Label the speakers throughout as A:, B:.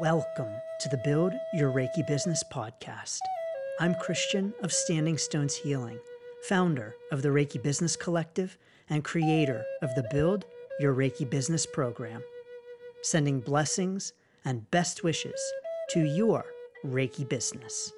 A: Welcome to the Build Your Reiki Business podcast. I'm Christian of Standing Stones Healing, founder of the Reiki Business Collective and creator of the Build Your Reiki Business program, sending blessings and best wishes to your Reiki business.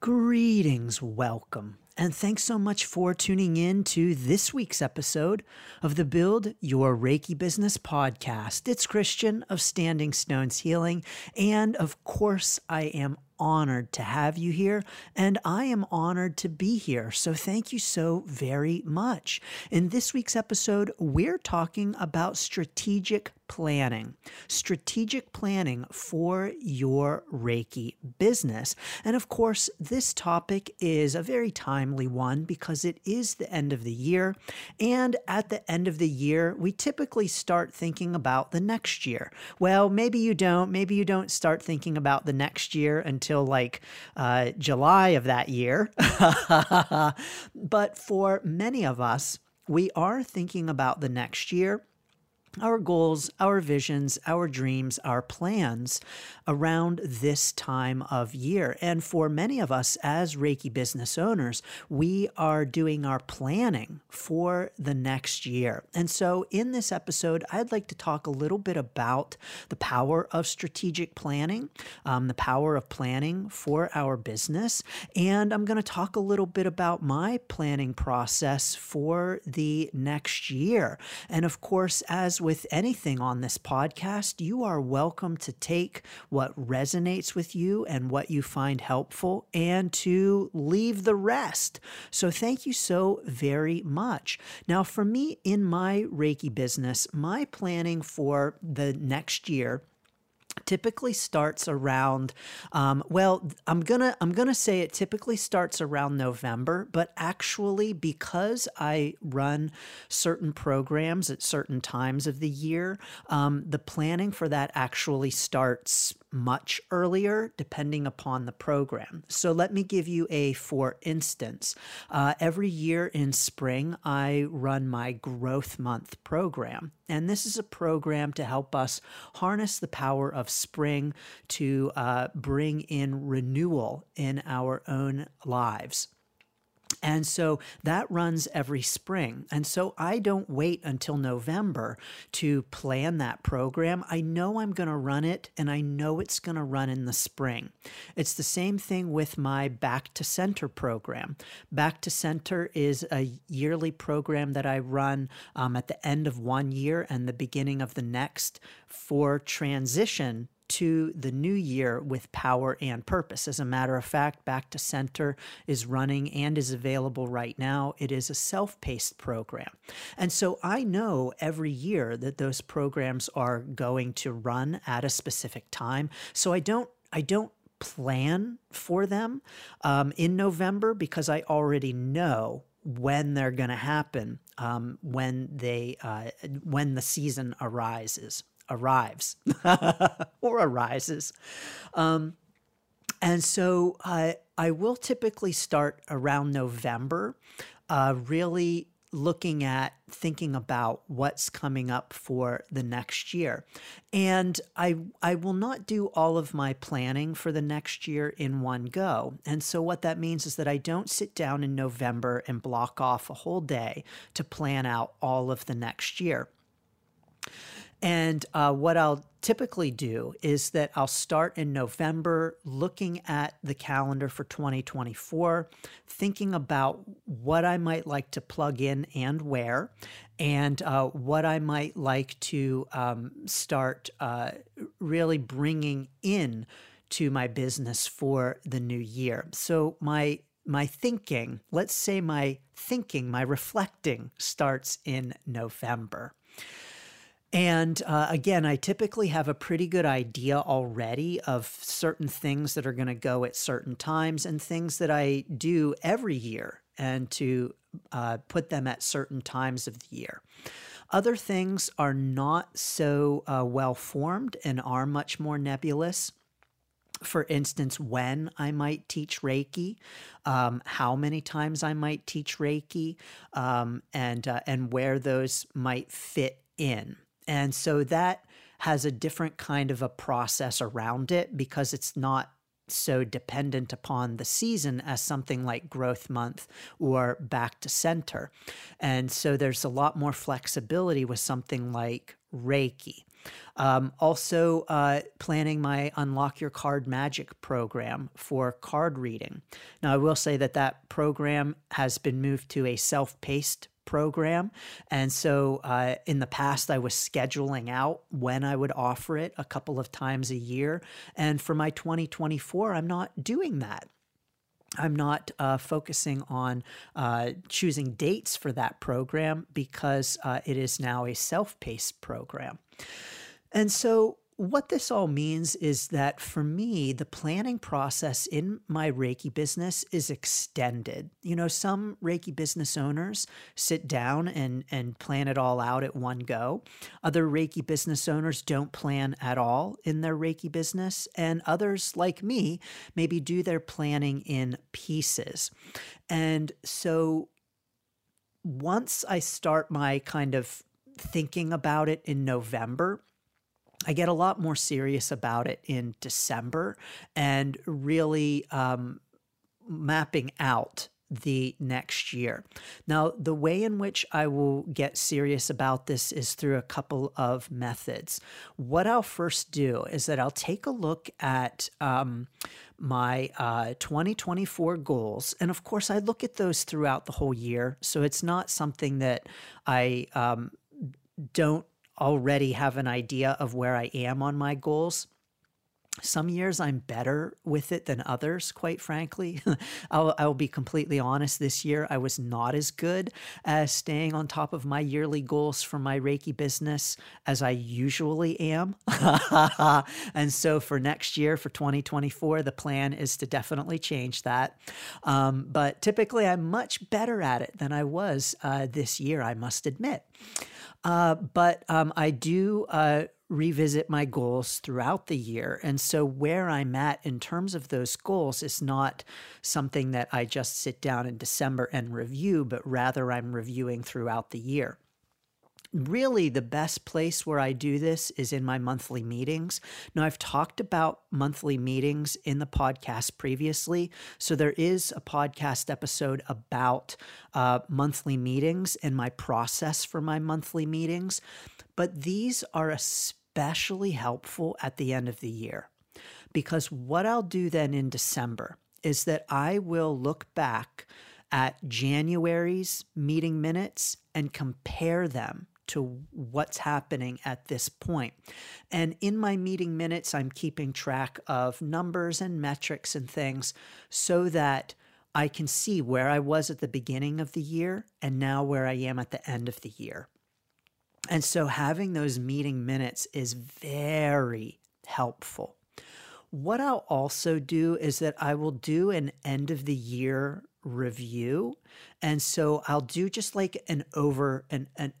A: Greetings, welcome, and thanks so much for tuning in to this week's episode of the Build Your Reiki Business podcast. It's Christian of Standing Stones Healing, and of course, I am honored to have you here, and I am honored to be here. So, thank you so very much. In this week's episode, we're talking about strategic planning, strategic planning for your Reiki business. And of course, this topic is a very timely one because it is the end of the year. And at the end of the year, we typically start thinking about the next year. Well, maybe you don't. Maybe you don't start thinking about the next year until like uh, July of that year. but for many of us, we are thinking about the next year our goals, our visions, our dreams, our plans around this time of year. And for many of us as Reiki business owners, we are doing our planning for the next year. And so in this episode, I'd like to talk a little bit about the power of strategic planning, um, the power of planning for our business. And I'm going to talk a little bit about my planning process for the next year. And of course, as with anything on this podcast, you are welcome to take what resonates with you and what you find helpful and to leave the rest. So, thank you so very much. Now, for me in my Reiki business, my planning for the next year typically starts around um, well i'm gonna i'm gonna say it typically starts around november but actually because i run certain programs at certain times of the year um, the planning for that actually starts much earlier depending upon the program. So let me give you a for instance. Uh, every year in spring, I run my Growth Month program. And this is a program to help us harness the power of spring to uh, bring in renewal in our own lives. And so that runs every spring. And so I don't wait until November to plan that program. I know I'm going to run it and I know it's going to run in the spring. It's the same thing with my Back to Center program. Back to Center is a yearly program that I run um, at the end of one year and the beginning of the next for transition to the new year with power and purpose. As a matter of fact, Back to Center is running and is available right now. It is a self paced program. And so I know every year that those programs are going to run at a specific time. So I don't, I don't plan for them um, in November because I already know when they're going to happen um, when they uh, when the season arises arrives or arises. Um, and so I, I will typically start around November, uh, really looking at thinking about what's coming up for the next year. And I I will not do all of my planning for the next year in one go. And so what that means is that I don't sit down in November and block off a whole day to plan out all of the next year. And uh, what I'll typically do is that I'll start in November looking at the calendar for 2024, thinking about what I might like to plug in and where, and uh, what I might like to um, start uh, really bringing in to my business for the new year. So my my thinking, let's say my thinking, my reflecting starts in November. And uh, again, I typically have a pretty good idea already of certain things that are going to go at certain times and things that I do every year and to uh, put them at certain times of the year. Other things are not so uh, well formed and are much more nebulous. for instance, when I might teach Reiki, um, how many times I might teach Reiki, um, and uh, and where those might fit in. And so that has a different kind of a process around it because it's not so dependent upon the season as something like growth month or back to center. And so there's a lot more flexibility with something like Reiki. Um, also, uh, planning my Unlock Your Card Magic program for card reading. Now, I will say that that program has been moved to a self paced program. And so uh, in the past, I was scheduling out when I would offer it a couple of times a year. And for my 2024, I'm not doing that. I'm not uh, focusing on uh, choosing dates for that program because uh, it is now a self paced program. And so what this all means is that for me, the planning process in my Reiki business is extended. You know, some Reiki business owners sit down and, and plan it all out at one go. Other Reiki business owners don't plan at all in their Reiki business. And others, like me, maybe do their planning in pieces. And so once I start my kind of thinking about it in November, I get a lot more serious about it in December and really um, mapping out the next year. Now, the way in which I will get serious about this is through a couple of methods. What I'll first do is that I'll take a look at um, my uh, 2024 goals. And of course, I look at those throughout the whole year. So it's not something that I um, don't already have an idea of where I am on my goals. Some years I'm better with it than others, quite frankly. I'll, I'll, be completely honest. This year I was not as good as staying on top of my yearly goals for my Reiki business as I usually am. and so for next year, for 2024, the plan is to definitely change that. Um, but typically I'm much better at it than I was uh, this year, I must admit. Uh, but um, I do uh, revisit my goals throughout the year. And so, where I'm at in terms of those goals is not something that I just sit down in December and review, but rather I'm reviewing throughout the year really the best place where I do this is in my monthly meetings. Now, I've talked about monthly meetings in the podcast previously. So, there is a podcast episode about uh, monthly meetings and my process for my monthly meetings. But these are especially helpful at the end of the year because what I'll do then in December is that I will look back at January's meeting minutes and compare them to what's happening at this point. And in my meeting minutes, I'm keeping track of numbers and metrics and things so that I can see where I was at the beginning of the year and now where I am at the end of the year. And so having those meeting minutes is very helpful. What I'll also do is that I will do an end of the year review. And so I'll do just like an over an, an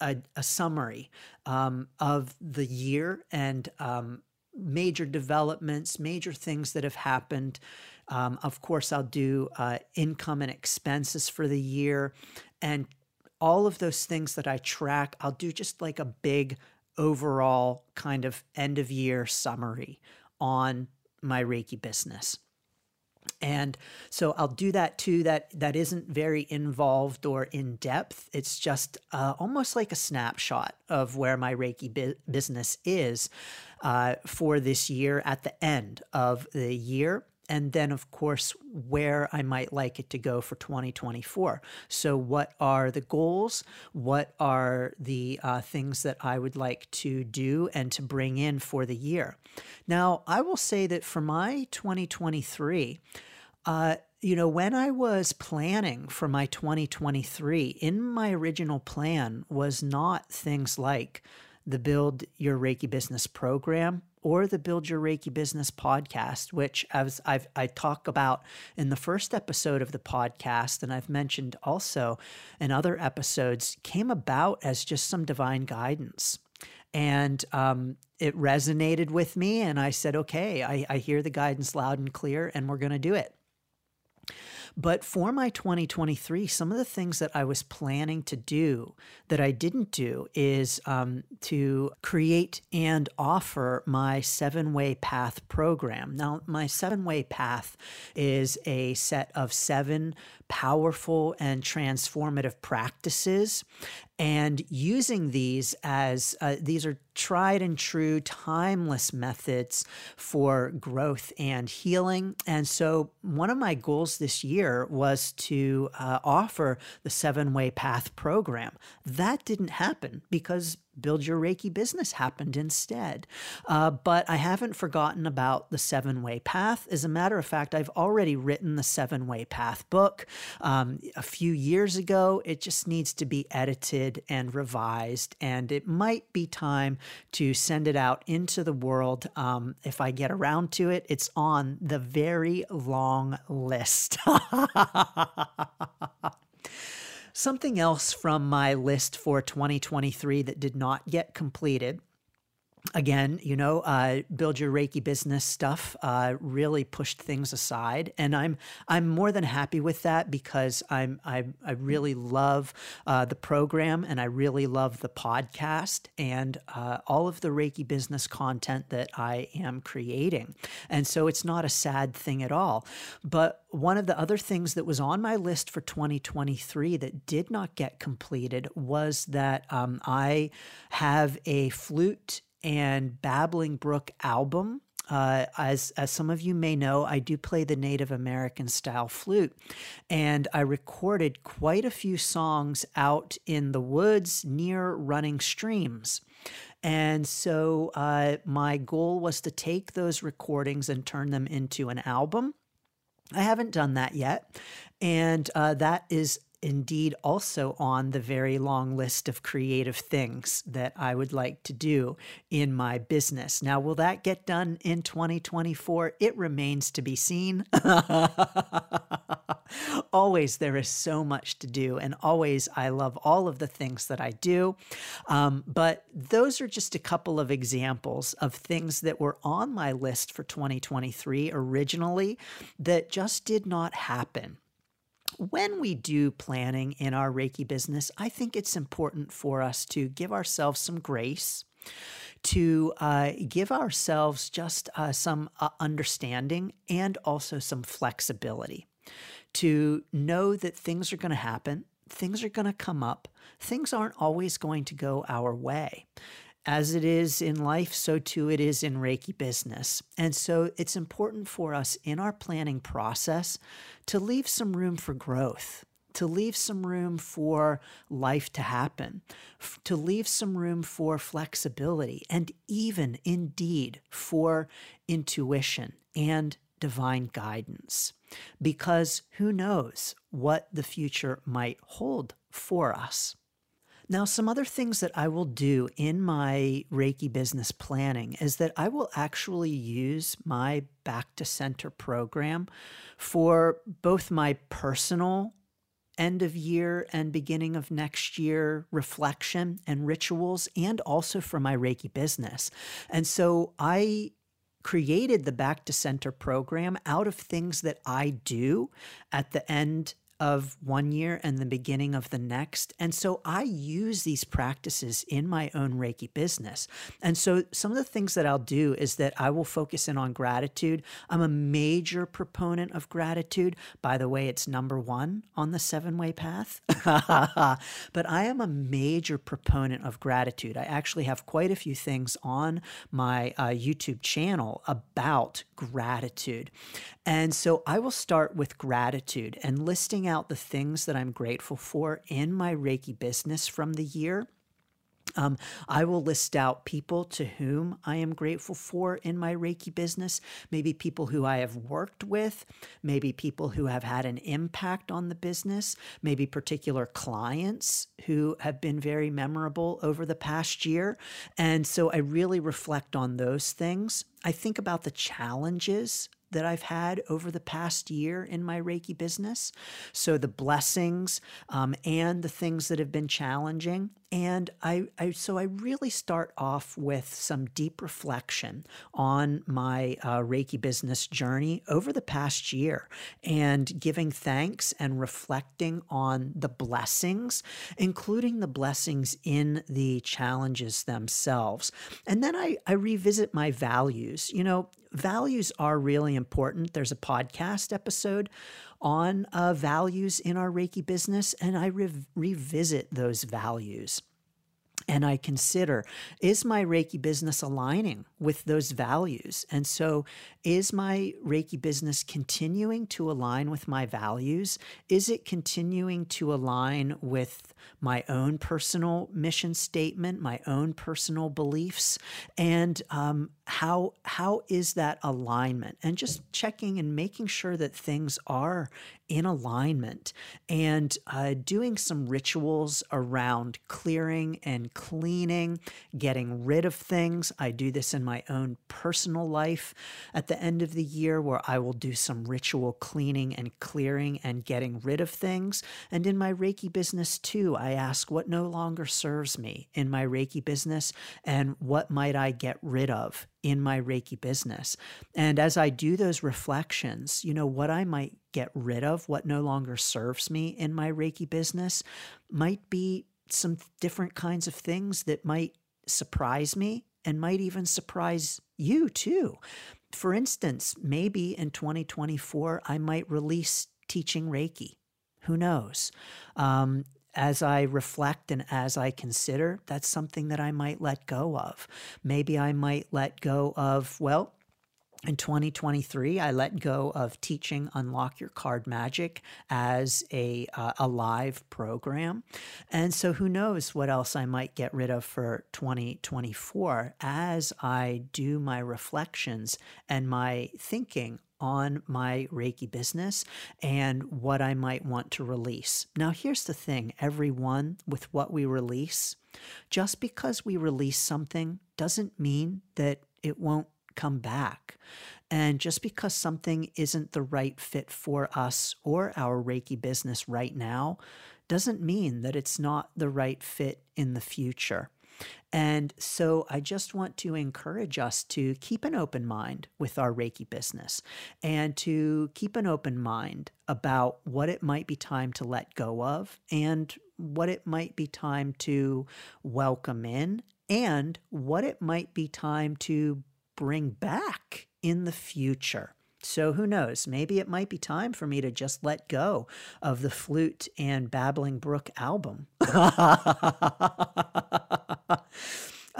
A: a, a summary um, of the year and um, major developments, major things that have happened. Um, of course, I'll do uh, income and expenses for the year. And all of those things that I track, I'll do just like a big overall kind of end of year summary on my Reiki business. And so I'll do that too. That that isn't very involved or in depth. It's just uh, almost like a snapshot of where my Reiki bu- business is uh, for this year at the end of the year and then of course where I might like it to go for 2024. So, what are the goals? What are the uh, things that I would like to do and to bring in for the year? Now, I will say that for my 2023, uh, you know, when I was planning for my 2023, in my original plan was not things like the Build Your Reiki Business program or the Build Your Reiki Business podcast, which as I've I talk about in the first episode of the podcast, and I've mentioned also in other episodes, came about as just some divine guidance. And um, it resonated with me. And I said, okay, I, I hear the guidance loud and clear, and we're going to do it. But for my 2023, some of the things that I was planning to do that I didn't do is um, to create and offer my seven way path program. Now, my seven way path is a set of seven powerful and transformative practices and using these as uh, these are tried and true timeless methods for growth and healing. And so one of my goals this year was to uh, offer the seven way path program. That didn't happen because Build Your Reiki Business happened instead. Uh, but I haven't forgotten about the seven way path. As a matter of fact, I've already written the seven way path book um, a few years ago. It just needs to be edited and revised, and it might be time to send it out into the world. Um, if I get around to it, it's on the very long list. Something else from my list for 2023 that did not get completed again, you know, uh, build your Reiki business stuff uh, really pushed things aside, and I'm I'm more than happy with that because I'm I I really love uh, the program and I really love the podcast and uh, all of the Reiki business content that I am creating, and so it's not a sad thing at all. But one of the other things that was on my list for 2023 that did not get completed was that um, I have a flute and Babbling Brook album. Uh, as as some of you may know, I do play the Native American style flute, and I recorded quite a few songs out in the woods near running streams. And so uh, my goal was to take those recordings and turn them into an album. I haven't done that yet, and uh, that is indeed also on the very long list of creative things that I would like to do in my business. Now, will that get done in 2024? It remains to be seen. always, there is so much to do, and always, I love all of the things that I do. Um, but those are just a couple of examples of things that were on my list for 2023 originally that just did not happen when we do planning in our Reiki business, I think it's important for us to give ourselves some grace, to uh, give ourselves just uh, some uh, understanding and also some flexibility, to know that things are going to happen, things are going to come up, things aren't always going to go our way. As it is in life, so too it is in Reiki business. And so it's important for us in our planning process to leave some room for growth, to leave some room for life to happen, to leave some room for flexibility, and even indeed for intuition and divine guidance. Because who knows what the future might hold for us. Now, some other things that I will do in my Reiki business planning is that I will actually use my Back to Center program for both my personal end of year and beginning of next year reflection and rituals, and also for my Reiki business. And so I created the Back to Center program out of things that I do at the end of one year and the beginning of the next. And so I use these practices in my own Reiki business. And so some of the things that I'll do is that I will focus in on gratitude. I'm a major proponent of gratitude. By the way, it's number one on the seven way path. but I am a major proponent of gratitude. I actually have quite a few things on my uh, YouTube channel about gratitude. And so I will start with gratitude and listing out the things that I'm grateful for in my Reiki business from the year. Um, I will list out people to whom I am grateful for in my Reiki business, maybe people who I have worked with, maybe people who have had an impact on the business, maybe particular clients who have been very memorable over the past year. And so I really reflect on those things. I think about the challenges that I've had over the past year in my Reiki business. So, the blessings um, and the things that have been challenging. And I, I, so I really start off with some deep reflection on my uh, Reiki business journey over the past year and giving thanks and reflecting on the blessings, including the blessings in the challenges themselves. And then I, I revisit my values. You know, values are really important. There's a podcast episode on uh, values in our Reiki business, and I re- revisit those values and I consider is my Reiki business aligning with those values? And so, is my Reiki business continuing to align with my values? Is it continuing to align with my own personal mission statement, my own personal beliefs? And um, how, how is that alignment? And just checking and making sure that things are in alignment and uh, doing some rituals around clearing and cleaning, getting rid of things. I do this in my own personal life at the end of the year where I will do some ritual cleaning and clearing and getting rid of things. And in my Reiki business too, I ask what no longer serves me in my Reiki business and what might I get rid of in my Reiki business. And as I do those reflections, you know, what I might get rid of, what no longer serves me in my Reiki business, might be some different kinds of things that might surprise me and might even surprise you too. For instance, maybe in 2024, I might release teaching Reiki. Who knows? Um, as I reflect and as I consider, that's something that I might let go of. Maybe I might let go of, well, in 2023, I let go of teaching Unlock Your Card Magic as a, uh, a live program. And so, who knows what else I might get rid of for 2024 as I do my reflections and my thinking on my Reiki business and what I might want to release. Now, here's the thing everyone, with what we release, just because we release something doesn't mean that it won't come back. And just because something isn't the right fit for us or our Reiki business right now doesn't mean that it's not the right fit in the future. And so I just want to encourage us to keep an open mind with our Reiki business and to keep an open mind about what it might be time to let go of and what it might be time to welcome in and what it might be time to bring back in the future. So who knows? Maybe it might be time for me to just let go of the Flute and Babbling Brook album.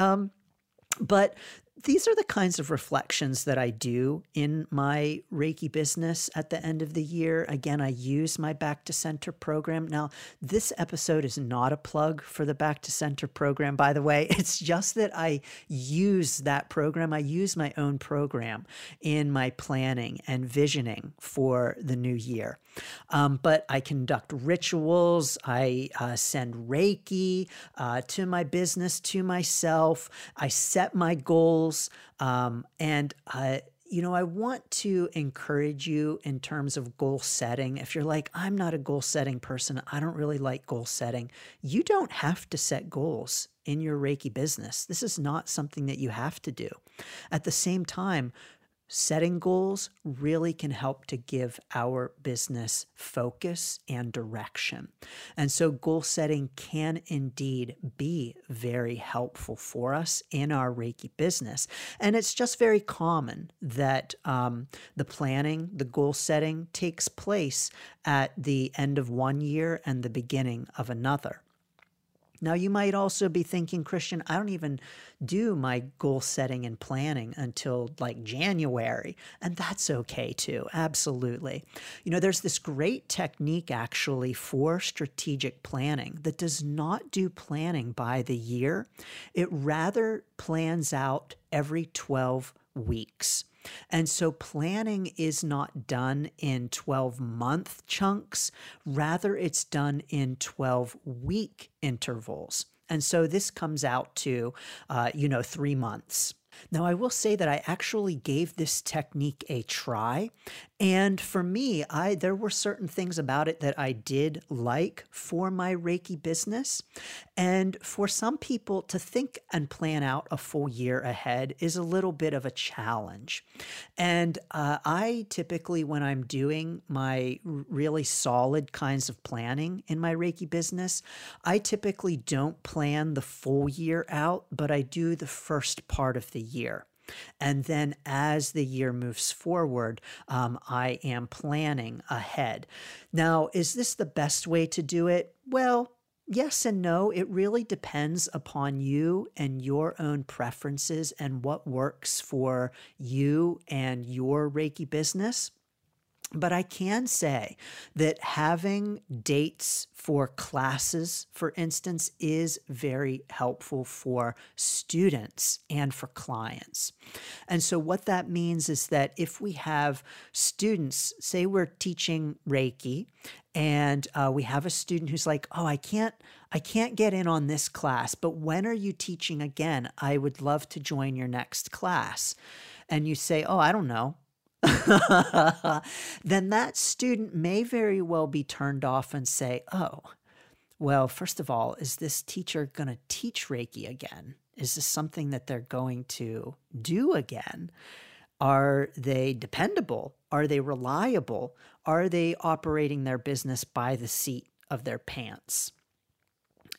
A: um, but these are the kinds of reflections that I do in my Reiki business at the end of the year. Again, I use my Back to Center program. Now, this episode is not a plug for the Back to Center program, by the way. It's just that I use that program. I use my own program in my planning and visioning for the new year. Um, but I conduct rituals, I uh, send Reiki uh, to my business, to myself, I set my goals goals. Um, and, uh, you know, I want to encourage you in terms of goal setting. If you're like, I'm not a goal setting person, I don't really like goal setting, you don't have to set goals in your Reiki business. This is not something that you have to do. At the same time, setting goals really can help to give our business focus and direction. And so, goal setting can indeed be very helpful for us in our Reiki business. And it's just very common that um, the planning, the goal setting takes place at the end of one year and the beginning of another. Now, you might also be thinking, Christian, I don't even do my goal setting and planning until like January. And that's okay too. Absolutely. You know, there's this great technique actually for strategic planning that does not do planning by the year, it rather plans out every 12 weeks. And so planning is not done in 12 month chunks, rather, it's done in 12 week intervals. And so this comes out to, uh, you know, three months. Now, I will say that I actually gave this technique a try. And for me, I there were certain things about it that I did like for my Reiki business. And for some people to think and plan out a full year ahead is a little bit of a challenge. And uh, I typically, when I'm doing my really solid kinds of planning in my Reiki business, I typically don't plan the full year out, but I do the first part of the year. And then as the year moves forward, um, I am planning ahead. Now, is this the best way to do it? Well, yes and no. It really depends upon you and your own preferences and what works for you and your Reiki business. But I can say that having dates for classes, for instance, is very helpful for students and for clients. And so, what that means is that if we have students, say we're teaching Reiki, and uh, we have a student who's like, "Oh, I can't, I can't get in on this class, but when are you teaching again? I would love to join your next class." And you say, "Oh, I don't know. then that student may very well be turned off and say, oh, well, first of all, is this teacher going to teach Reiki again? Is this something that they're going to do again? Are they dependable? Are they reliable? Are they operating their business by the seat of their pants?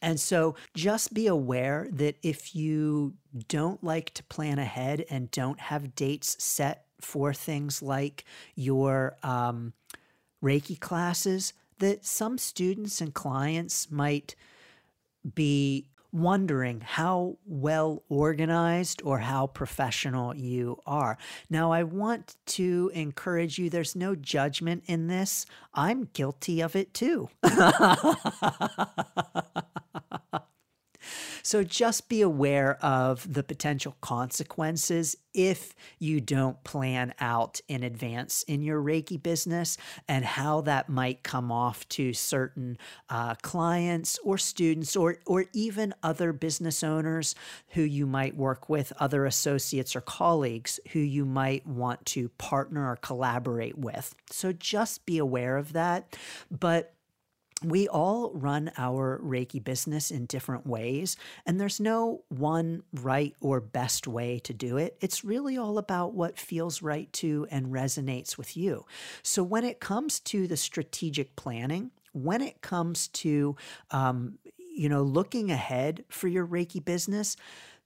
A: And so just be aware that if you don't like to plan ahead and don't have dates set for things like your um, Reiki classes that some students and clients might be wondering how well organized or how professional you are. Now, I want to encourage you, there's no judgment in this. I'm guilty of it too. So just be aware of the potential consequences if you don't plan out in advance in your Reiki business and how that might come off to certain uh, clients or students or, or even other business owners who you might work with, other associates or colleagues who you might want to partner or collaborate with. So just be aware of that. But we all run our Reiki business in different ways, and there's no one right or best way to do it. It's really all about what feels right to and resonates with you. So, when it comes to the strategic planning, when it comes to, um, you know, looking ahead for your Reiki business,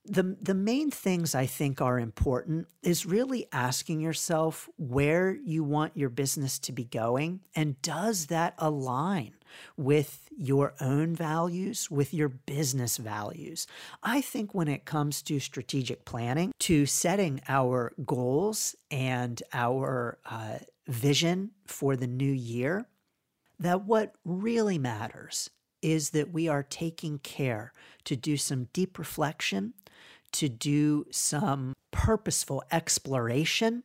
A: the the main things I think are important is really asking yourself where you want your business to be going and does that align with your own values, with your business values. I think when it comes to strategic planning, to setting our goals and our uh, vision for the new year, that what really matters is that we are taking care to do some deep reflection to do some purposeful exploration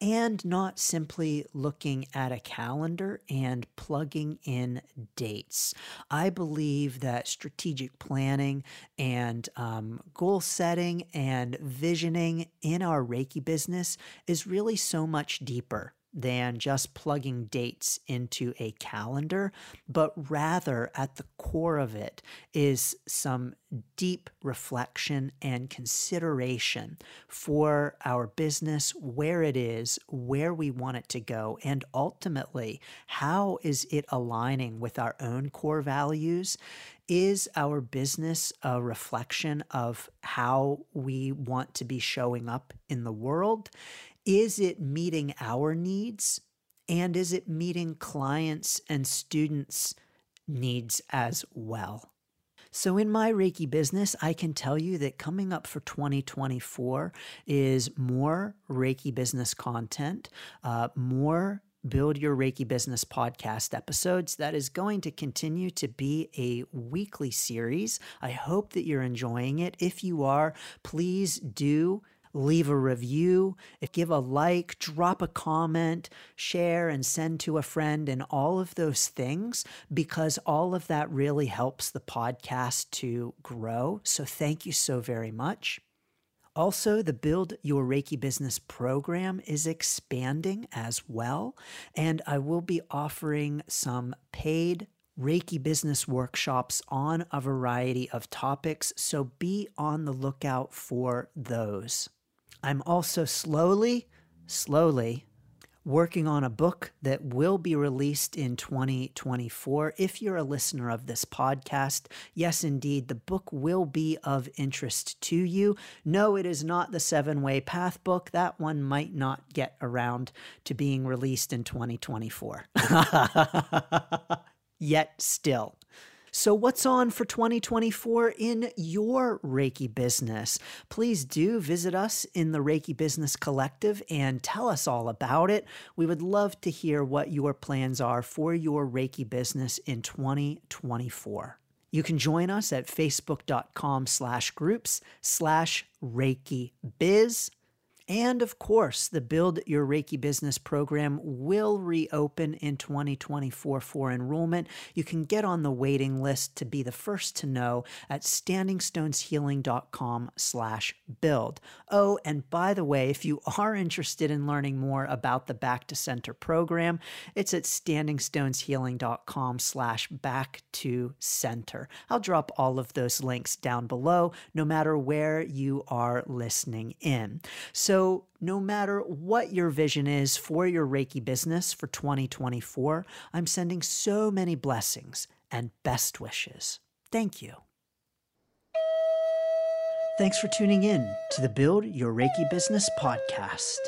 A: and not simply looking at a calendar and plugging in dates. I believe that strategic planning and um, goal setting and visioning in our Reiki business is really so much deeper than just plugging dates into a calendar, but rather at the core of it is some deep reflection and consideration for our business, where it is, where we want it to go, and ultimately, how is it aligning with our own core values? Is our business a reflection of how we want to be showing up in the world? Is it meeting our needs? And is it meeting clients and students' needs as well? So, in my Reiki business, I can tell you that coming up for 2024 is more Reiki business content, uh, more Build Your Reiki Business podcast episodes. That is going to continue to be a weekly series. I hope that you're enjoying it. If you are, please do leave a review, eh, give a like, drop a comment, share and send to a friend, and all of those things, because all of that really helps the podcast to grow. So thank you so very much. Also, the Build Your Reiki Business program is expanding as well, and I will be offering some paid Reiki business workshops on a variety of topics, so be on the lookout for those. I'm also slowly, slowly working on a book that will be released in 2024. If you're a listener of this podcast, yes, indeed, the book will be of interest to you. No, it is not the Seven Way Path book. That one might not get around to being released in 2024. Yet still. So, what's on for 2024 in your Reiki business? Please do visit us in the Reiki Business Collective and tell us all about it. We would love to hear what your plans are for your Reiki business in 2024. You can join us at facebook.com slash groups slash Reiki Biz. And of course, the Build Your Reiki Business program will reopen in 2024 for enrollment. You can get on the waiting list to be the first to know at standingstoneshealing.com slash build. Oh, and by the way, if you are interested in learning more about the Back to Center program, it's at standingstoneshealing.com slash back to center. I'll drop all of those links down below, no matter where you are listening in. So so, no matter what your vision is for your Reiki business for 2024, I'm sending so many blessings and best wishes. Thank you. Thanks for tuning in to the Build Your Reiki Business podcast.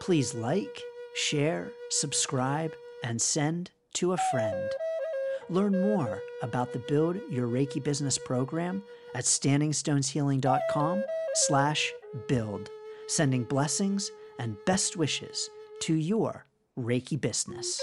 A: Please like, share, subscribe, and send to a friend. Learn more about the Build Your Reiki Business program at standingstoneshealing.com slash build sending blessings and best wishes to your Reiki business.